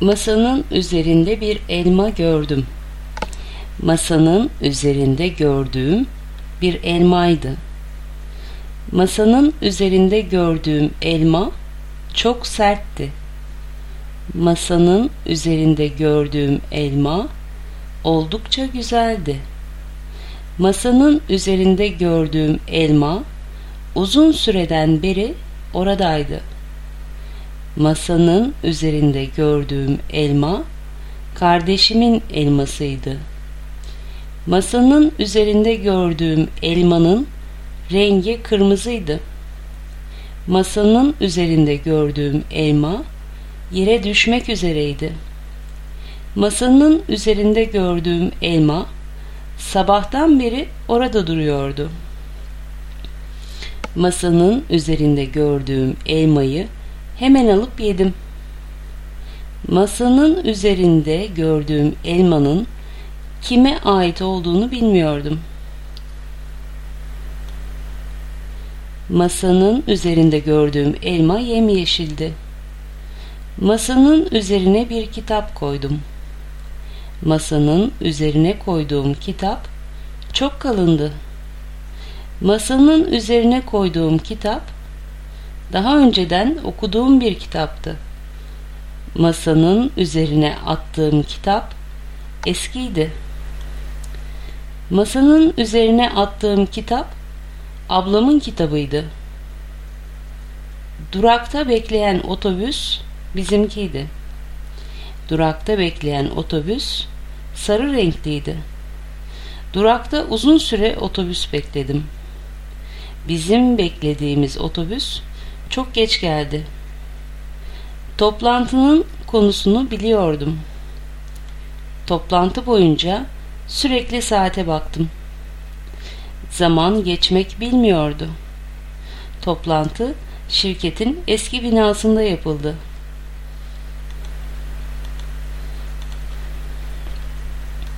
Masanın üzerinde bir elma gördüm. Masanın üzerinde gördüğüm bir elmaydı. Masanın üzerinde gördüğüm elma çok sertti. Masanın üzerinde gördüğüm elma oldukça güzeldi. Masanın üzerinde gördüğüm elma uzun süreden beri oradaydı. Masanın üzerinde gördüğüm elma kardeşimin elmasıydı. Masanın üzerinde gördüğüm elmanın rengi kırmızıydı. Masanın üzerinde gördüğüm elma yere düşmek üzereydi. Masanın üzerinde gördüğüm elma sabahtan beri orada duruyordu. Masanın üzerinde gördüğüm elmayı hemen alıp yedim. Masanın üzerinde gördüğüm elmanın kime ait olduğunu bilmiyordum. Masanın üzerinde gördüğüm elma yemyeşildi. Masanın üzerine bir kitap koydum. Masanın üzerine koyduğum kitap çok kalındı. Masanın üzerine koyduğum kitap daha önceden okuduğum bir kitaptı. Masanın üzerine attığım kitap eskiydi. Masanın üzerine attığım kitap ablamın kitabıydı. Durakta bekleyen otobüs bizimkiydi. Durakta bekleyen otobüs sarı renkliydi. Durakta uzun süre otobüs bekledim. Bizim beklediğimiz otobüs çok geç geldi. Toplantının konusunu biliyordum. Toplantı boyunca sürekli saate baktım. Zaman geçmek bilmiyordu. Toplantı şirketin eski binasında yapıldı.